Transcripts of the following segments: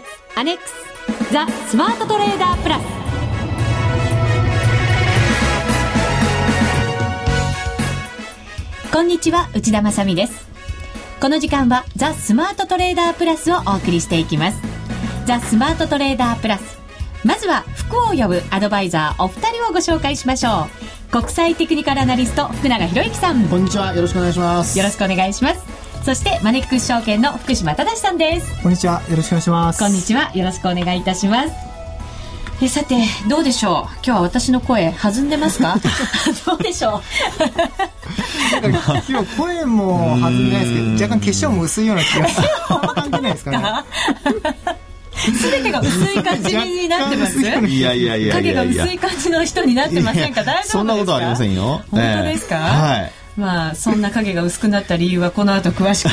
月アネックスザ・スマートトレーダープラスこんにちは内田まさです。この時間はザ・スマートトレーダープラスをお送りしていきます。ザ・スマートトレーダープラスまずは福を呼ぶアドバイザーお二人をご紹介しましょう。国際テクニカルアナリスト福永博之さん。こんにちはよろしくお願いします。よろしくお願いしますそしてマネックス証券の福島正さんです。こんにちは。よろしくお願いします。こんにちは。よろしくお願いいたします。えさてどうでしょう？今日は私の声弾んでますか？どうでしょう？今声も弾んでないですけど若干化粧も薄いような気がする。感じないですかね。す。べてが薄い感じになってます。いやいやいや影が薄い感じな人になってませんか？大丈夫ですか？そんなことはありませんよ。本当ですか、えー、はいまあそんな影が薄くなった理由はこの後詳しく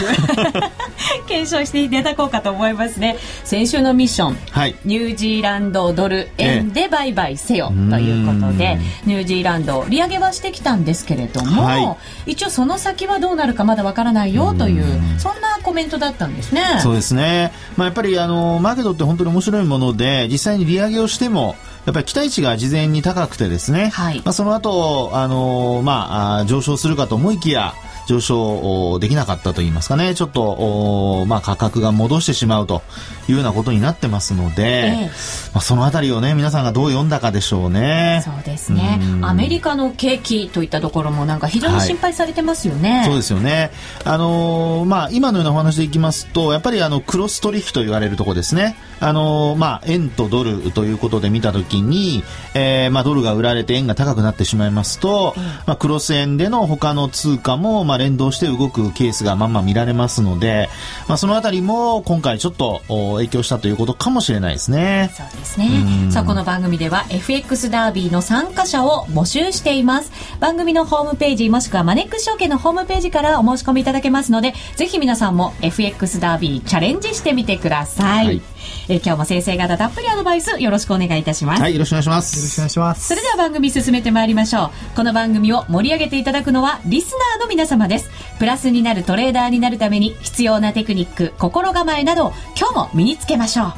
検証していただこうかと思いますね。先週のミッション、はい、ニュージーランドドル円で売買せよということで、ニュージーランド利上げはしてきたんですけれども、はい、一応その先はどうなるかまだわからないよというそんなコメントだったんですね。そうですね、まあ、やっぱりあのマーケットって本当に面白いもので実際に利上げをしてもやっぱり期待値が事前に高くてですね、はい、まあ、その後、あのー、まあ、上昇するかと思いきや、上昇できなかったと言いますかね、ちょっと、まあ、価格が戻してしまうというようなことになってますので、ええ、まあ、そのあたりをね、皆さんがどう読んだかでしょうね。そうですね。アメリカの景気といったところもなんか非常に心配されてますよね。はい、そうですよね。あのー、まあ、今のようなお話でいきますと、やっぱりあの、クロス取引と言われるところですね。あのー、まあ、円とドルということで見たときに、えー、まあ、ドルが売られて円が高くなってしまいますと、うん、まあ、クロス円での他の通貨も、まあ、連動して動くケースがまんま見られますので、まあ、そのあたりも今回ちょっと影響したということかもしれないですね。そうですね。さあ、この番組では FX ダービーの参加者を募集しています。番組のホームページもしくはマネックス証券のホームページからお申し込みいただけますので、ぜひ皆さんも FX ダービーチャレンジしてみてください。はいえー、今日も先生方たっぷりアドバイスよろしくお願いいたします。はい、よろしくお願いします。よろしくお願いします。それでは番組進めてまいりましょう。この番組を盛り上げていただくのはリスナーの皆様です。プラスになるトレーダーになるために必要なテクニック、心構えなど今日も身につけましょう。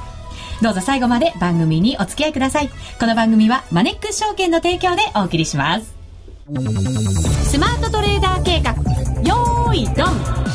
どうぞ最後まで番組にお付き合いください。この番組はマネックス証券の提供でお送りします。スマートトレーダー計画、よーいドン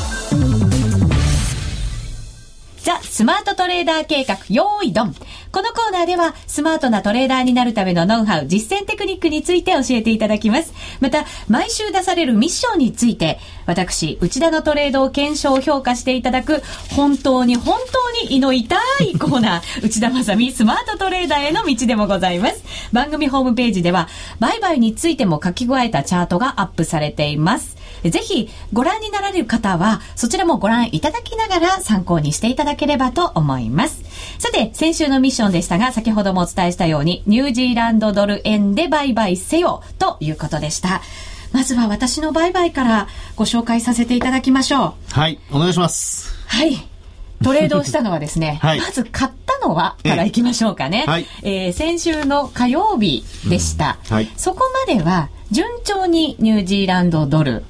ザ・スマートトレーダー計画、用意ドン。このコーナーでは、スマートなトレーダーになるためのノウハウ、実践テクニックについて教えていただきます。また、毎週出されるミッションについて、私、内田のトレードを検証、評価していただく、本当に本当に胃の痛いコーナー、内田まさみスマートトレーダーへの道でもございます。番組ホームページでは、売買についても書き加えたチャートがアップされています。ぜひご覧になられる方は、そちらもご覧いただきながら参考にしていただければと思います。さて、先週のミッションでしたが、先ほどもお伝えしたように、ニュージーランドドル円で売買せよということでした。まずは私の売買からご紹介させていただきましょう。はい、お願いします。はい。トレードをしたのはですね、はい、まず買ったのはからいきましょうかね。はい、えー、先週の火曜日でした、うんはい、そこまでは順調にニュージーランドドル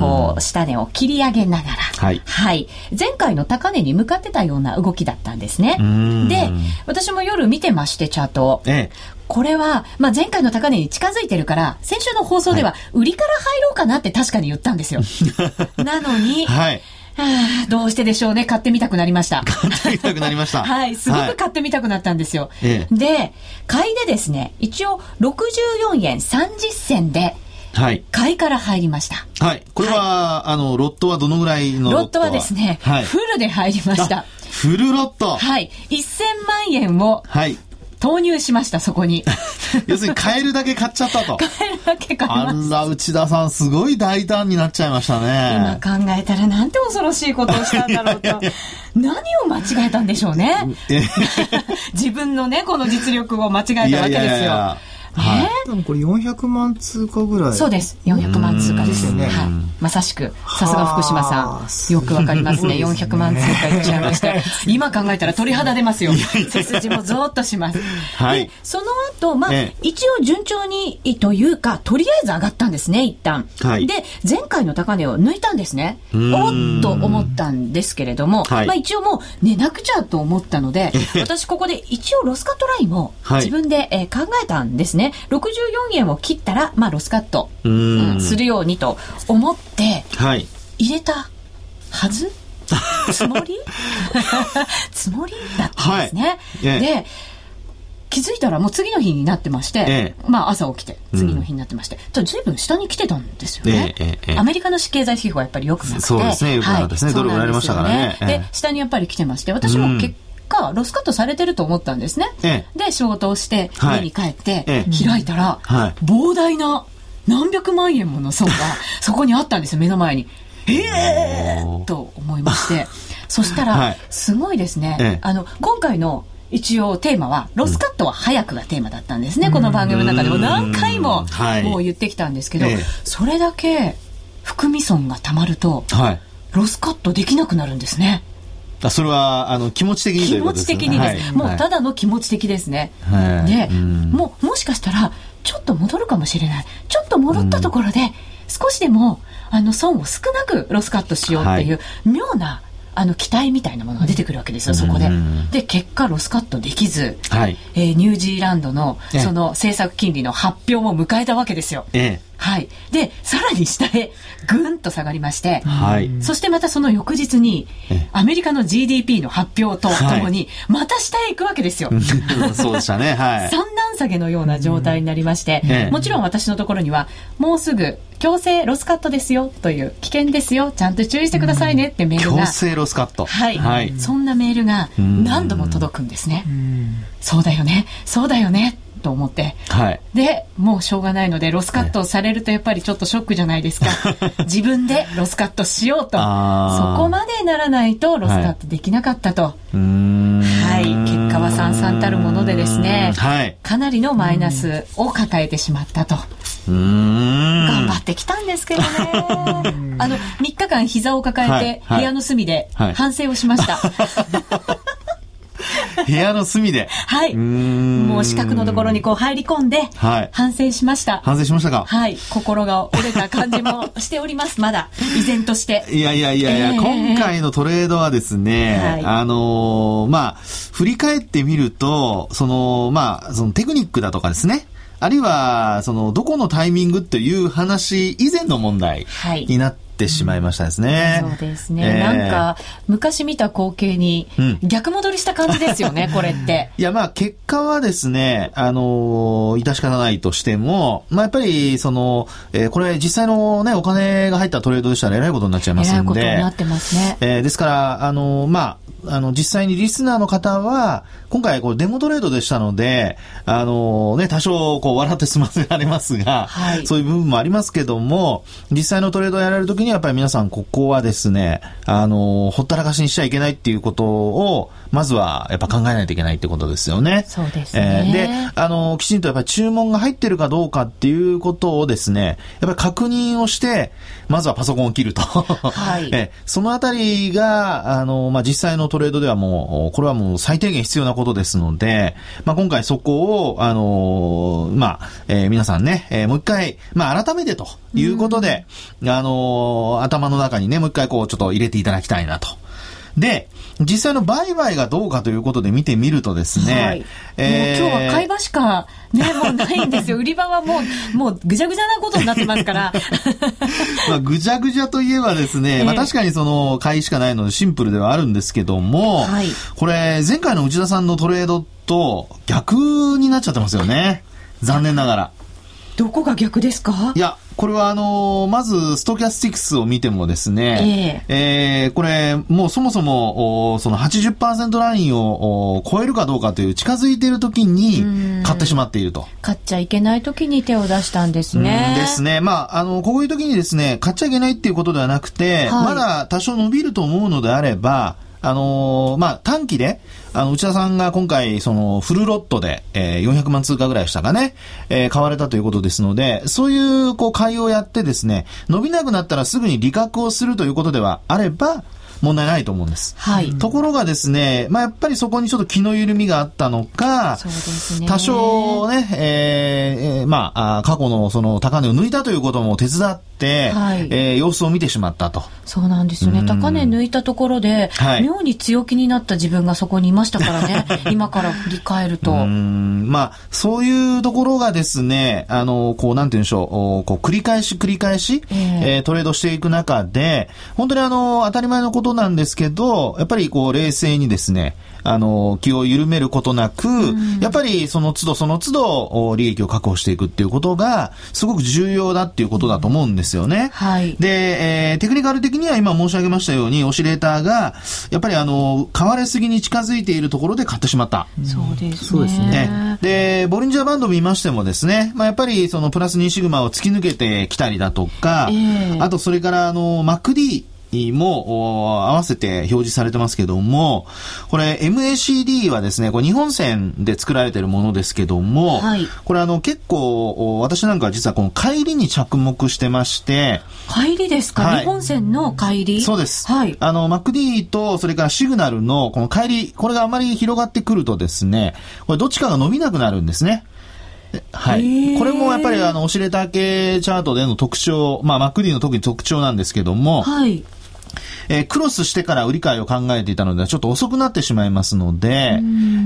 こう、下値を切り上げながら、はい、はい。前回の高値に向かってたような動きだったんですね。で、私も夜見てまして、チャートを。ええ、これは、まあ、前回の高値に近づいてるから、先週の放送では、売りから入ろうかなって確かに言ったんですよ。なのに、はい。はあ、どうしてでしょうね。買ってみたくなりました。買ってみたくなりました。はい。すごく買ってみたくなったんですよ。はい、で、買いでですね、一応64円30銭で、はい。買いから入りました。はい。これは、はい、あの、ロットはどのぐらいのロットは？ですね、はい、フルで入りました。フルロットはい。1000万円を、はい。投入しました、そこに。要するに買えるだけ買っちゃったと。買えるだけ買いま。あんな内田さん、すごい大胆になっちゃいましたね。今考えたらなんて恐ろしいことをしたんだろうと。何を間違えたんでしょうね。自分のね、この実力を間違えたわけですよ。いやいやいやはい、多分これ400万通貨ぐらい。そうです。400万通貨ですよね。うんはい。まさしく、さすが福島さはあん。よくわかりますね。すね400万通貨いっちゃいました。今考えたら鳥肌出ますよ。背筋もゾーッとします。はいで、その後、まあ、ええ一応順調にというか、とりあえず上がったんですね、一旦。はいで、前回の高値を抜いたんですね。おんっと思ったんですけれども、はいまあ一応もう寝なくちゃと思ったので、私ここで一応ロスカットラインもはい自分で、えー考えたんですね。64円を切ったら、まあロスカット、うーん。するようにと思ってはい。入れたはず？つもり？つもりだったんですね。はい。ええ。で、気づいたらもう次の日になってまして、えまあ朝起きて次の日になってまして、ただ随分下に来てたんですよね。ええ。ええええアメリカの経済指標はやっぱり良くなくて。そうですね。良くなかったですねはいドル売られましたからね。で、下にやっぱり来てまして、私も結果、ロスカットされてると思ったんですね。えで、仕事をして、はい家に帰って、ええ開いたら、はい膨大な何百万円もの損が そこにあったんですよ、目の前に。ええー、と思いまして。そしたら、はいすごいですね。ええあの、今回の一応テーマは、ロスカットは早くがテーマだったんですね。この番組の中でも何回もはいもう言ってきたんですけど、ええそれだけ含み損がたまると、はい。ロスカットできなくなるんですね。あそれは、あの、気持ち的にと気持ち的にです。はいもうただの気持ち的ですね。はいで、うんもうもしかしたら、ちょっと戻るかもしれない。ちょっと戻ったところで、少しでも、あの、損を少なくロスカットしようっていう、妙な、あの、期待みたいなものが出てくるわけですよ、そこでうん。で、結果、ロスカットできず、はい。えーニュージーランドの、ええその政策金利の発表も迎えたわけですよ。えはい。で、さらに下へ、ぐんと下がりましてえ。、はい。そしてまたその翌日にええ、アメリカの GDP の発表とともに、また下へ行くわけですよ。そうでしたね。はい。三段下げのような状態になりまして、ええもちろん私のところには、もうすぐ強制ロスカットですよという、危険ですよ、ちゃんと注意してくださいねってメールが、強制ロスカット。はい、はい。そんなメールが何度も届くんですね。そうだよね、そうだよね、と思って。はい。で、もうしょうがないので、ロスカットをされるとやっぱりちょっとショックじゃないですか。自分でロスカットしようと。そこまでならないとロスカットできなかったと。うーん。はい。結果は惨々たるものでですね。はい。かなりのマイナスを抱えてしまったと。頑張ってきたんですけどね。あの、3日間膝を抱えはいて、はい部屋の隅ではい反省をしました。部屋の隅で。はい。もう四角のところにこう入り込んではい、反省しました。反省しましたか？はい。心が折れた感じもしております。まだ。依然として。いやいやいやいや、ええ今回のトレードはですね、はいあのーまあ、振り返ってみると、その、まあ、そのテクニックだとかですね、あるいは、その、どこのタイミングっていう話以前の問題はいになってしまいましたですね。そうですね。ええなんか、昔見た光景にうん逆戻りした感じですよね、これって。いや、まあ、結果はですね、あのー致し方ないとしても、まあ、やっぱり、その、えーこれ実際のね、お金が入ったトレードでしたらえらいことになっちゃいますんで。えらいことになってますね。えーですから、あのーまあ、あの、実際にリスナーの方は、今回、こう、デモトレードでしたので、あのーね、多少、こう、笑って済ませられますが、はいそういう部分もありますけども、実際のトレードをやられるときには、やっぱり皆さん、ここはですね、あのーほったらかしにしちゃいけないっていうことを、まずは、やっぱ考えないといけないってことですよね。そうですねえーで、あのーきちんとやっぱり注文が入ってるかどうかっていうことをですね、やっぱり確認をして、まずはパソコンを切ると。はい えーそのあたりが、あのーまあ、実際のトレードではもう、これはもう最低限必要なことですので、まあ、今回そこを、あのーまあ、えー皆さんね、えーもう一回、まあ、改めてということで、あのー頭の中にね、もう一回こう、ちょっと入れていただきたいなと。で、実際の売買がどうかということで見てみるとですね、はい。えーもう今日は買い場しか、ね、もうないんですよ。売り場はもう、もうぐちゃぐちゃなことになってますから。まあ、ぐちゃぐちゃといえばですね、ええまあ確かにその、買いしかないのでシンプルではあるんですけども、はいこれ、前回の内田さんのトレードと逆になっちゃってますよね。残念ながら。どこが逆ですか？いや、これはあのーまず、ストキャスティクスを見てもですね、えーこれ、もうそもそも、おその80%ラインをお超えるかどうかという近づいている時に買ってしまっていると。買っちゃいけない時に手を出したんですね。ですね。まあ、あの、こういう時にですね、買っちゃいけないっていうことではなくて、はいまだ多少伸びると思うのであれば、あのーまあ、短期で、あの、内田さんが今回、その、フルロットで、えー400万通貨ぐらいしたかね、えー買われたということですので、そういう、こう、買いをやってですね、伸びなくなったらすぐに利確をするということではあれば、問題ないと思うんです。はい。ところがですね、まあ、やっぱりそこにちょっと気の緩みがあったのか、ね。多少ね、えーえーまあ、過去のその高値を抜いたということも手伝って、はいえー様子を見てしまったと。そうなんですよね。うん高値抜いたところで、はい妙に強気になった自分がそこにいましたからね。今から振り返ると。まあ、そういうところがですね、あの、こう、なんて言うんでしょう、おこう、繰り返し繰り返し、えええートレードしていく中で、本当にあの、当たり前のことなんですけど、やっぱりこう、冷静にですね、あの、気を緩めることなく、やっぱりその都度その都度、お利益を確保していくっていうことが、すごく重要だっていうことだと思うんですよね。はい。で、えーテクニカル的には今申し上げましたように、オシレーターが、やっぱりあの、買われすぎに近づいているところで買ってしまった。そうですね。そうですねね、で、ボリンジャーバンド見ましてもですね、まあ、やっぱりそのプラス2シグマを突き抜けてきたりだとか、ええあとそれからあの、MacD もお合わせて表示されてますけども、これ MACD はですね、これ日本線で作られているものですけども、はいこれあの結構お私なんかは実はこの帰りに着目してまして、帰りですか、はい日本線の帰り？そうです。はい。あの、MacD と、それからシグナルの、この帰り、これがあまり広がってくるとですね、これどっちかが伸びなくなるんですね。はい。これもやっぱりあの、オシレーター系チャートでの特徴、まあ、MacD の特に特徴なんですけども、はい。えークロスしてから売り買いを考えていたのではちょっと遅くなってしまいますので、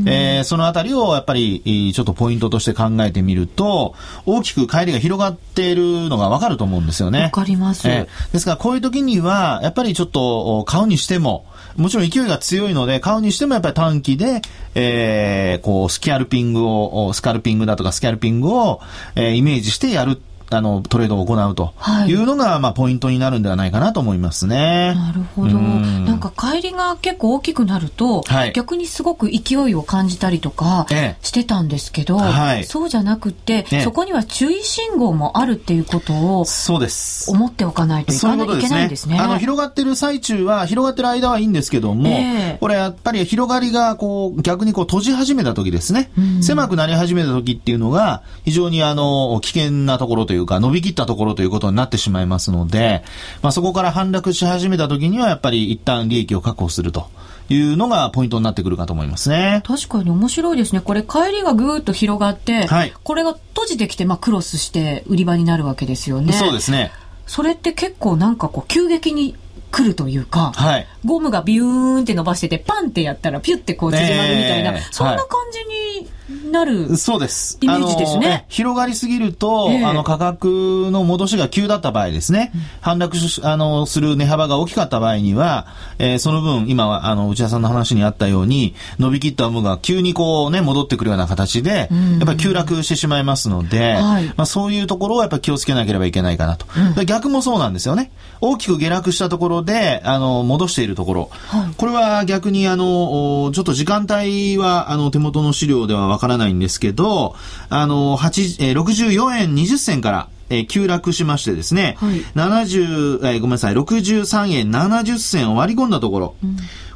えーそのあたりをやっぱりえーちょっとポイントとして考えてみると、大きく帰りが広がっているのがわかると思うんですよね。わかります。えーですからこういう時には、やっぱりちょっとお買うにしても、もちろん勢いが強いので、買うにしてもやっぱり短期で、えーこう、スキャルピングを、おスカルピングだとかスキャルピングを、えーイメージしてやる、あの、トレードを行うとはいいうのが、まあ、ポイントになるんではないかなと思いますね。なるほど。うんなんか帰りが結構大きくなると、はい逆にすごく勢いを感じたりとかええしてたんですけど、はいそうじゃなくって、ええそこには注意信号もあるっていうことをそうです。思っておかないといそうかないいけいうことですねないんですね。あの、広がってる最中は、広がってる間はいいんですけども、ええこれやっぱり広がりが、こう、逆にこう閉じ始めた時ですね。狭くなり始めた時っていうのが、非常にあの、危険なところというか、伸びきったところということになってしまいますので、まあそこから反落し始めた時には、やっぱり一旦利益を確保するというのがポイントになってくるかと思いますね。確かに面白いですね。これ帰りがぐーっと広がって、はいこれが閉じてきて、まあ、クロスして売り場になるわけですよね。そうですね。それって結構なんかこう急激に来るというか、はい。ゴムがビューンって伸ばしてて、パンってやったらピュってこう縮まるみたいな、ええそんな感じになる。そうです。イメージですね広がりすぎると、ええあの、価格の戻しが急だった場合ですね、反落し、あの、する値幅が大きかった場合には、えーその分、今は、あの、内田さんの話にあったように、伸びきった有無が急にこうね、戻ってくるような形で、やっぱり急落してしまいますので、はいまあそういうところをやっぱり気をつけなければいけないかなと。で逆もそうなんですよね。大きく下落したところで、あの、戻しているところ。はいこれは逆にあの、おちょっと時間帯はあの手元の資料ではわからないんですけど、あの、8えー64円20銭から、えー急落しましてですね、はい70、えーごめんなさい、63円70銭を割り込んだところ、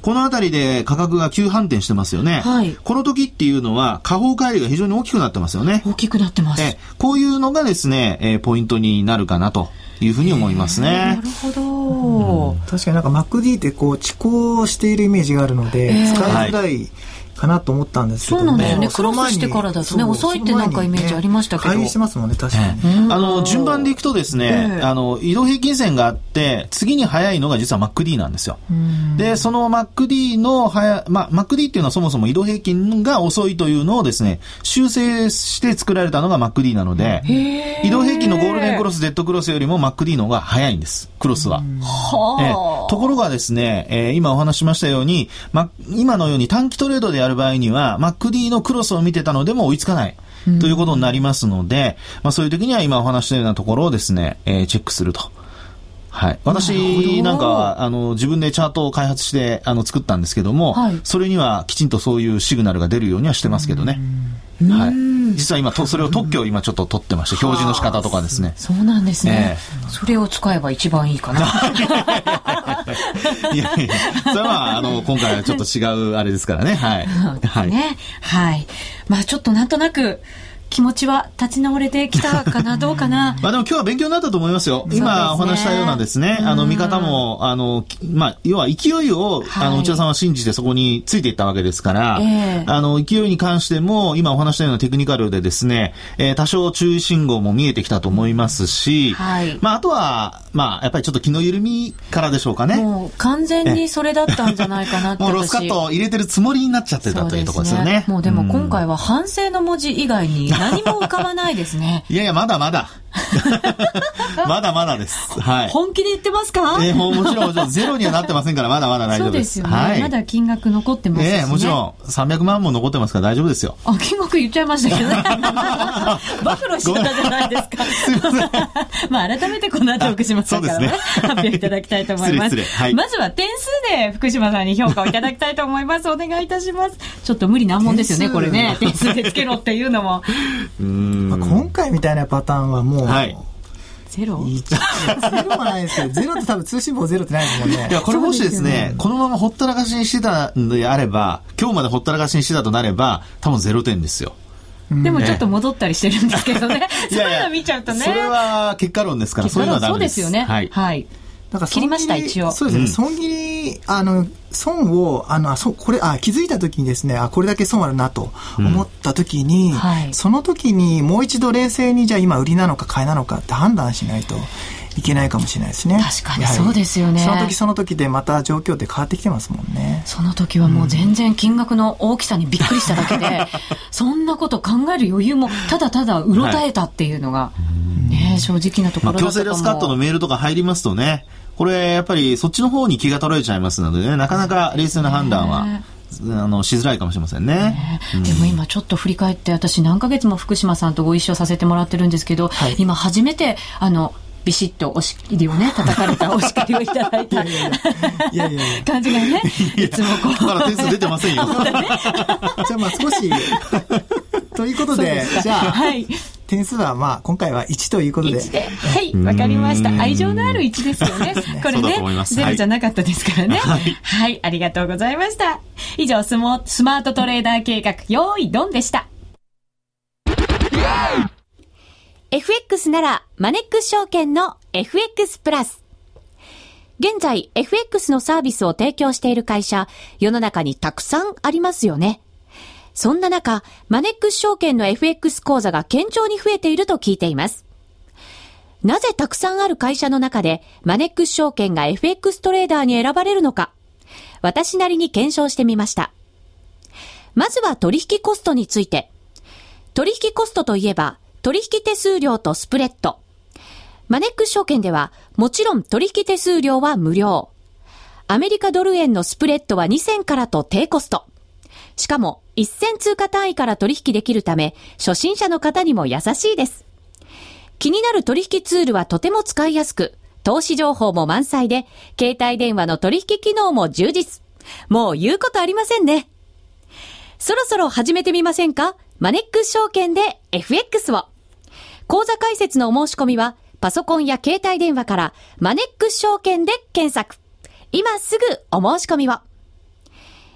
このあたりで価格が急反転してますよね。はいこの時っていうのは、下方乖離が非常に大きくなってますよね。大きくなってます。えーこういうのがですね、えーポイントになるかなというふうに思いますね。なる。ほど。確かになんか MacD ってこう、遅行しているイメージがあるので、ええ。使いづらいかなと思ったんですけども、そうなんですよね。クロスしてからだとね遅いってなんかイメージありましたけど。ねしてますもんね、確かに。あの、順番でいくとですね、ええ。あの、移動平均線があって、次に速いのが実は MacD なんですよ。で、その MacD の速、まあ、MacD っていうのはそもそも移動平均が遅いというのをですね、修正して作られたのが MacD なので、移動平均のゴールデンクロス、Z クロスよりも MacD の方が速いんです、クロスは。えところがですね、えー今お話ししましたように、ま、今のように短期トレードでやる場合には、MacD のクロスを見てたのでも追いつかない。ということになりますので、まあそういう時には今お話ししたようなところをですね、えーチェックすると。はい。私なんかは、あの、自分でチャートを開発して、あの、作ったんですけども、はいそれにはきちんとそういうシグナルが出るようにはしてますけどね。はい。実は今、とそれを特許を今ちょっと取ってまして、表示の仕方とかですね。そうなんですね、えそれを使えば一番いいかな。いやいやそれはまあ、あの、今回はちょっと違うあれですからね。はい。はい。ね。はい。まあちょっとなんとなく、気持ちは立ち直れてきたかな、どうかな。まあでも今日は勉強になったと思いますよ。今お話したようなですね、あの、見方も、あの、きまあ、要は勢いを、はい。あの、内田さんは信じてそこについていったわけですから、ええ。あの、勢いに関しても、今お話したようなテクニカルでですね、えー多少注意信号も見えてきたと思いますし、はい。まあ、あとは、まあ、やっぱりちょっと気の緩みからでしょうかね。もう完全にそれだったんじゃないかなって もうロスカットを入れてるつもりになっちゃってたというところですよね。もうでも今ん。回は反省の文字以外に何も浮かばないですね。いやいや、まだまだ。まだまだです。はい。本気で言ってますか、えーもうもちろんもちろんゼロにはなってませんから、まだまだ大丈夫で。そうですすよね、はい。まだ金額残ってますし、ね。ええもちろん、300万も残ってますから大丈夫ですよ。あ、金額言っちゃいましたけどね。暴露しちゃったじゃないですか。すいません。まあ改めてこの後福島さんからねね発表いただきたいと思います。はいまずは点数で福島さんに評価をいただきたいと思います。お願いいたします。ちょっと無理難問ですよね、これね。点数でつけろっていうのも。うーん。まあ今回みたいなパターンはもう、はいゼロ？一ゼロはないですけど、ゼロって多分通信簿ゼロってないですもんねい。や、これもしですそうですね、このままほったらかしにしてたんであれば、今日までほったらかしにしてたとなれば、多分0点ですよ。でもちょっと戻ったりしてるんですけどね。そういうの見ちゃうとね。それは結果論ですから、そういうのはダそメで。うですすよね。はい。はい。だから切りました一応。そうですね。損切り、あの、損を、あの、あそう、これ、あ、気づいた時にですね、あ、これだけ損あるなと思った時に、はい。その時にもう一度冷静に、じゃあ今売りなのか買いなのかって判断しないといけないかもしれないですね。確かにそうですよね。その時その時でまた状況って変わってきてますもんね。その時はもう全然金額の大きさにびっくりしただけで、そんなこと考える余裕も、ただただうろたえたっていうのが、ね、正直なところだったと思う。制ロスカットのメールとか入りますとね、これ、やっぱりそっちの方に気が取られちゃいますのでね、なかなか冷静な判断は、ね。あの、しづらいかもしれませんね。でも今ちょっと振り返って私何ヶ月も福島さんとご一緒させてもらってるんですけど、はい。今初めてあのビシッとお叱りをね 叩かれたお叱りをいただいたいやいや 感じがねいつもこう。まだ点数出てませんよ。じゃあまあ少し、ということでじゃあ、はい点数はまあ今回は1ということで。1で。はい、わかりました。愛情のある1ですよね。これねゼロじゃなかったですからね。ははいい、ありがとうございました。以上、スモスマートトレーダー計画、用意ドンでした。FX なら、マネックス証券の FX プラス。現在、FX のサービスを提供している会社、世の中にたくさんありますよね。そんな中、マネックス証券の FX 講座が堅調に増えていると聞いています。なぜたくさんある会社の中で、マネックス証券が FX トレーダーに選ばれるのか、私なりに検証してみました。まずは取引コストについて。取引コストといえば、取引手数料とスプレッド。マネックス証券では、もちろん取引手数料は無料。アメリカドル円のスプレッドは2000からと低コスト。しかも、1000通貨単位から取引できるため、初心者の方にも優しいです。気になる取引ツールはとても使いやすく、投資情報も満載で、携帯電話の取引機能も充実。もう言うことありませんね。そろそろ始めてみませんか？マネックス証券で FX を。口座開設のお申し込みは、パソコンや携帯電話からマネックス証券で検索。今すぐお申し込みを。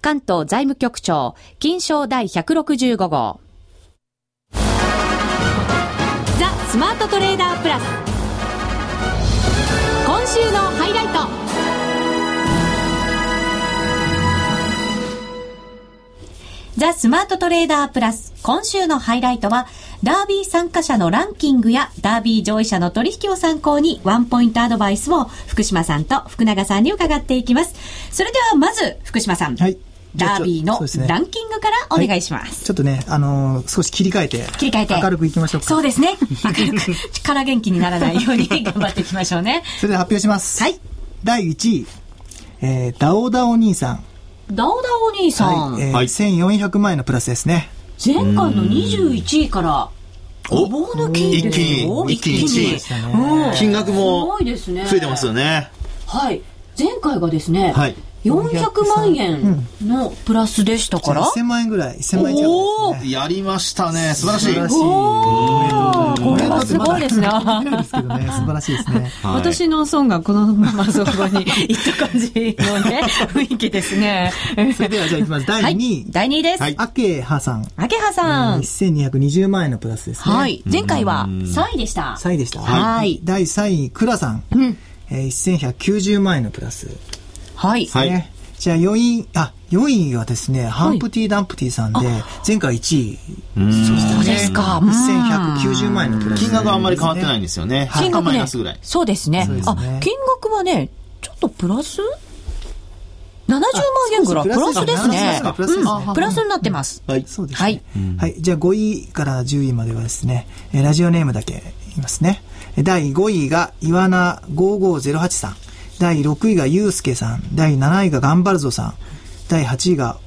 関東財務局長、金賞第165号。ザ・スマートトレーダープラス。今週のハイライト。ザ・スマートトレーダープラス。今週のハイライトは、ダービー参加者のランキングやダービー上位者の取引を参考にワンポイントアドバイスを福島さんと福永さんに伺っていきます。それではまず、福島さん。はいダービーのランキングからお願いします。ちょっとね、あのー少し切り替えて、切り替えて。明るくいきましょうか。そうですね。明るく、力元気にならないように頑張っていきましょうね。それでは発表します。はい。第1位、えー、ダオダオ兄さん、ダオダオ兄さん、はい、えーはい1400万円のプラスですね。前回の21位からおごぼう抜きですよ一気に一気に一気にうん金額もすごいですね増えてますよね。はい前回がですね、はい400万円のプラスでしたから、1000万円ぐらい、1000万円近くですね。やりましたね。素晴らしい。素晴らしい。おーこれはすごいですね。ですけどね、素晴らしいですね。はい私の損がこのままそこに行った感じのね、雰囲気ですね。それではじゃあいきます。第2はい位。。第2位です。はいアケハさん。アケハさん。1220万円のプラスですね。はい。前回は3位でした。3位でした。はい第3位、クラさん。うん。えー1190万円のプラス。はい。はいね。じゃあ4位、あ、4位はですね、ハンプティ・ダンプティさんで、前回1位。そうですか。うん1190万円のプラス。金額はあんまり変わってないんですよね。金額ねマイナスぐらい。そうですねそうですねあ金額はねちょっとプラス？70万円ぐらい？プラスですねあプラスですねうんプラスになってますはい。そうですね。はいはい。じゃあ5位から10位まではですね、えーラジオネームだけ言いますね。えー第5位がイワナ5508さん。第6位がユウスケさん。第7位がガンバルゾさん。第8位が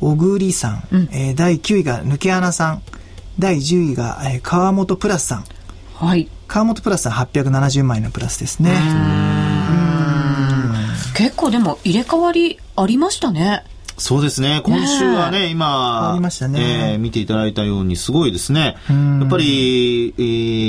小栗さん。えー第9位が抜け穴さん。第10位が、えー川本プラスさん。はい川本プラスさん870万円のプラスですね。結構でも入れ替わりありましたねそうですね。今週はね、今、ありましたね。えー見ていただいたようにすごいですね。やっぱり、え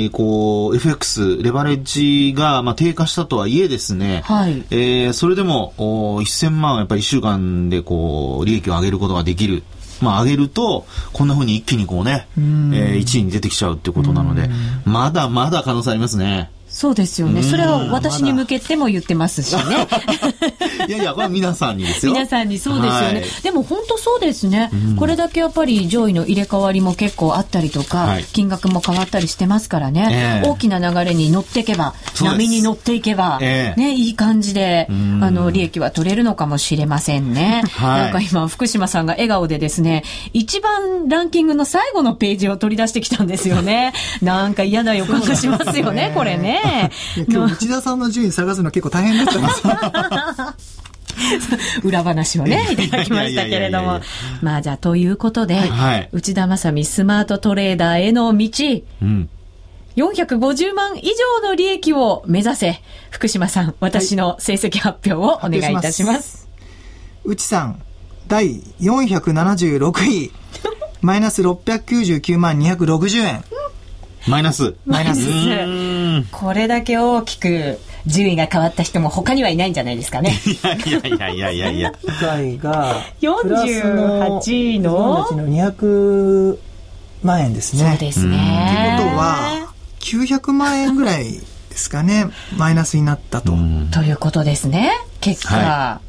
ーこう、FX、レバレッジが、まあ、低下したとはいえですね、はい。えーそれでも、お1000万、やっぱり1週間で、こう、利益を上げることができる。まあ、上げると、こんな風に一気にこうね、えー1位に出てきちゃうっていうことなので、まだまだ可能性ありますね。そうですよね。それは私に向けても言ってますしね いやいや、これは皆さんにですよ。皆さんにそうですよね、はい。でも本当そうですね、これだけやっぱり上位の入れ替わりも結構あったりとか、はい。金額も変わったりしてますからね、ええ。大きな流れに乗っていけば波に乗っていけば、ええ。ね、いい感じでん。あの利益は取れるのかもしれませんね、はい。なんか今福島さんが笑顔でですね一番ランキングの最後のページを取り出してきたんですよね。なんか嫌な予感がしますよねこれね。今日内田さんの順位探すの結構大変だったんですよ。裏話をね、いただきましたけれども。まあじゃあ、ということで、はい内田正美スマートトレーダーへの道、うん。450万以上の利益を目指せ、福島さん、私の成績発表をお願いいたします。内さん、第476位、マイナス699万260円。マイナス。マイナス。これだけ大きく順位が変わった人も他にはいないんじゃないですかね。いやいやいやいやいや。次回が、48位の？48の200万円ですね。そうですね。ということは、900万円ぐらいですかね、マイナスになったと。ということですね。結果。は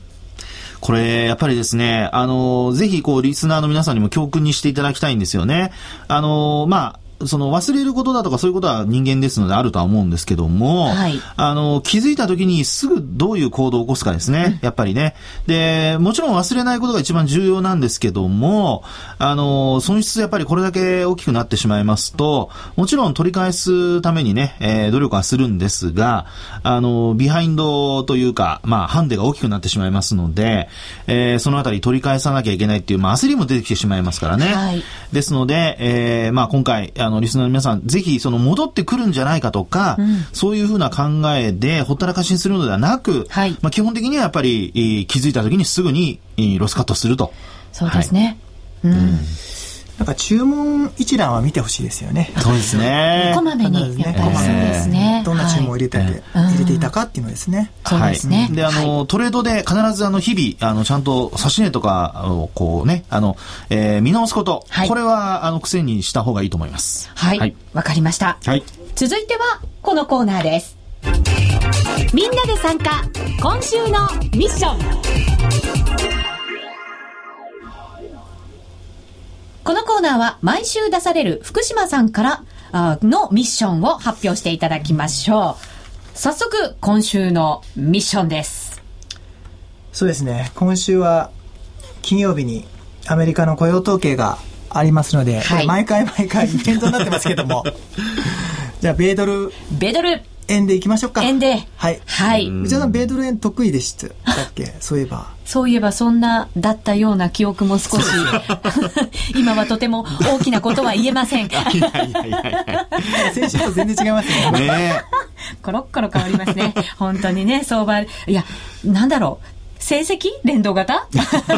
これ、やっぱりですね、あの、ぜひ、こう、リスナーの皆さんにも教訓にしていただきたいんですよね。あの、まあ、その忘れることだとかそういうことは人間ですのであるとは思うんですけども、はいあの、気づいた時にすぐどういう行動を起こすかですね、やっぱりね。で、もちろん忘れないことが一番重要なんですけども、あの、損失やっぱりこれだけ大きくなってしまいますと、もちろん取り返すためにね、えー努力はするんですが、あの、ビハインドというか、まあ、ハンデが大きくなってしまいますので、えーそのあたり取り返さなきゃいけないっていう、まあ、焦りも出てきてしまいますからね。はいですので、えーまあ、今回、あの、リスナーの皆さん、ぜひ、その、戻ってくるんじゃないかとか、そういうふうな考えで、ほったらかしにするのではなく、はいまあ、基本的にはやっぱり、えー気づいた時にすぐに、えーロスカットすると。そうですね。うん。なんか注文一覧は見てほしいですよね。そうですね。こまめに、やっぱりそうですね。どんな注文を入れて入れていたかっていうのですね。そうですね。で、あの、トレードで必ずあの、日々、あの、ちゃんと指し値とかを、こうね、あの、えー見直すこと。はいこれは、あの、癖にした方がいいと思います。はい。わ、はい。かりました。はい。続いては、このコーナーです。みんなで参加、今週のミッション。このコーナーは毎週出される福島さんからあのミッションを発表していただきましょう。早速、今週のミッションです。そうですね。今週は金曜日にアメリカの雇用統計がありますので、はい毎回毎回イベントになってますけども。じゃあ、米ドルベドル円でいきましょうか。円で。はい。はい。内田さん、米ドル円得意でしたっけ？そういえば。そういえばそんなだったような記憶も少し。今はとても大きなことは言えません。いやいやいやいや。先週と全然違いますよね。ねコロッコロ変わりますね。本当にね、相場。いや、なんだろう。成績？連動型？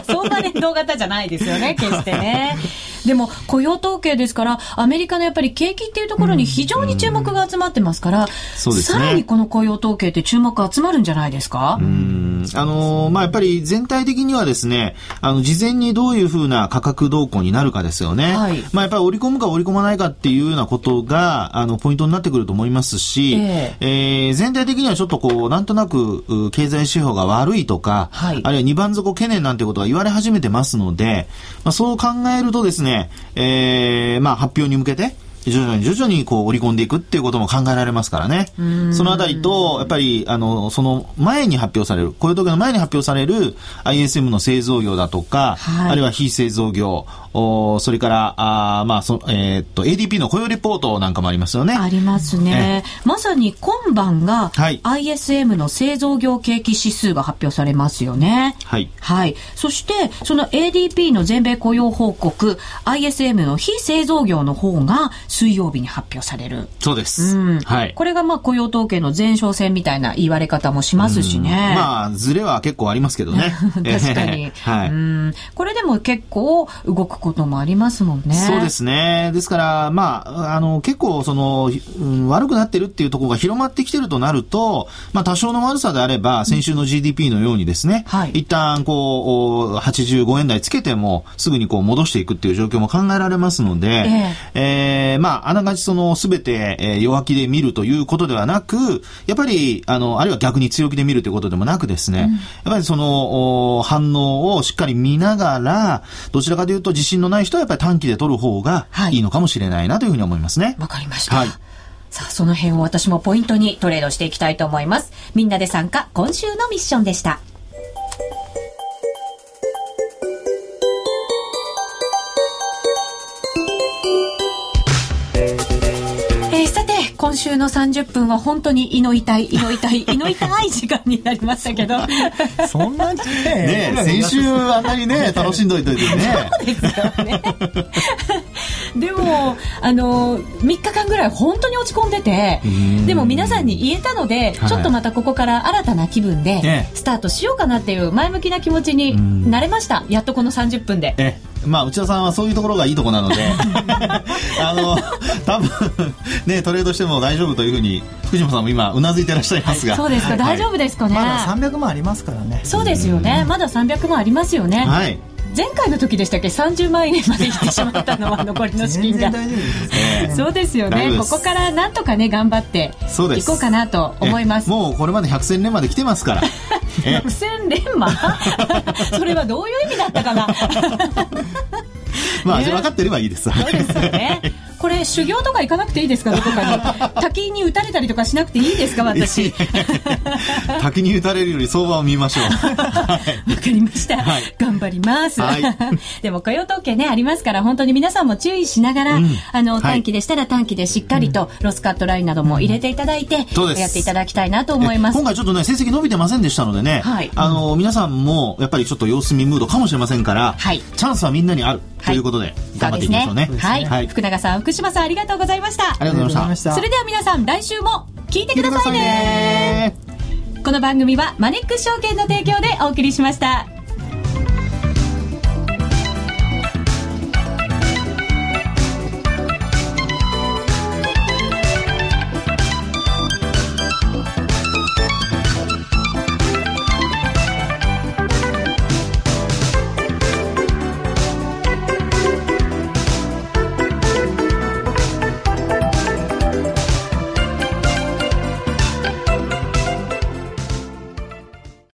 そんな連動型じゃないですよね、決してね。でも、雇用統計ですから、アメリカのやっぱり景気っていうところに非常に注目が集まってますから、そうですね。さらにこの雇用統計って注目集まるんじゃないですか？うん。あのーまあ、やっぱり全体的にはですね、あの、事前にどういうふうな価格動向になるかですよね。はい。まあ、やっぱり織り込むか織り込まないかっていうようなことが、あの、ポイントになってくると思いますし、ええ。ー全体的にはちょっとこう、なんとなく、う経済指標が悪いとか、はいあるいは二番底懸念なんてことが言われ始めてますので、まあ、そう考えるとですね、えーまあ、発表に向けて、徐々に徐々にこう織り込んでいくっていうことも考えられますからね。そのあたりと、やっぱり、あの、その前に発表される、雇用統計の前に発表される ISM の製造業だとか、はいあるいは非製造業、おそれから、あーまあ、そえーっと、ADP の雇用レポートなんかもありますよね。ありますね。まさに今晩がはい ISM の製造業景気指数が発表されますよね。はい。はい。そして、その ADP の全米雇用報告、ISM の非製造業の方が水曜日に発表される。そうです。うん。はい。これがまあ雇用統計の前哨戦みたいな言われ方もしますしね。まあ、ズレは結構ありますけどね。確かに。はい。うん。これでも結構動くこともありますもんね。そうですね。ですから、まあ、あの、結構、その、うん悪くなってるっていうところが広まってきてるとなると、まあ、多少の悪さであれば、先週の GDP のようにですね、はい一旦、こう、お85円台つけても、すぐにこう、戻していくっていう状況も考えられますので、ええーまあ、あながちその、すべて、えー弱気で見るということではなく、やっぱり、あの、あるいは逆に強気で見るということでもなくですね、やっぱりその、お反応をしっかり見ながら、どちらかというと自信のない人はやっぱり短期で取る方がはいいいのかもしれないなというふうに思いますね。わかりました。はいさあ、その辺を私もポイントにトレードしていきたいと思います。みんなで参加、今週のミッションでした。今週の30分は本当に胃の痛い、胃の痛い、胃の痛い時間になりましたけど、そんなにねえ、先週あんなにね、楽しんどいといてね。でも、あの、3日間ぐらい本当に落ち込んでて、でも皆さんに言えたので、はい。ちょっとまたここから新たな気分でええ。スタートしようかなっていう前向きな気持ちになれました。やっとこの30分で。ええまあ、内田さんはそういうところがいいとこなので、あの、多分、ね、トレードしても大丈夫というふうに、福島さんも今、うなずいてらっしゃいますが。そうですか、大丈夫ですかね。まだ300万ありますからね。そうですよね。まだ300万ありますよね。はい。前回の時でしたっけ ?30 万円までいってしまったのは残りの資金が全然。大丈夫ですね。そうですよね。ここからなんとかね、頑張ってそうですいこうかなと思いますえ。もうこれまで百戦錬磨で来てますから。え？百戦錬磨？それはどういう意味だったかな？まあ、ね分かってればいいです。そうですよね。これ修行とか行かなくていいですか？どこかに 滝に打たれたりとかしなくていいですか？私。滝に打たれるより相場を見ましょう。わかりました、はい。頑張ります、はい。でも雇用統計ねありますから本当に皆さんも注意しながら、うん。あのはい。短期でしたら短期でしっかりとロスカットラインなども入れていただいて、そうです。やっていただきたいなと思います。今回ちょっとね、成績伸びてませんでしたのでね、はい。あの、皆さんもやっぱりちょっと様子見ムードかもしれませんから、はい。チャンスはみんなにあるということで、頑張っていきましょうね。はい、はい。福永さん福島さんありがとうございましたありがとうございました。たそれでは皆さん来週も聞いてくださいねねこの番組はマネックス証券の提供でお送りしました。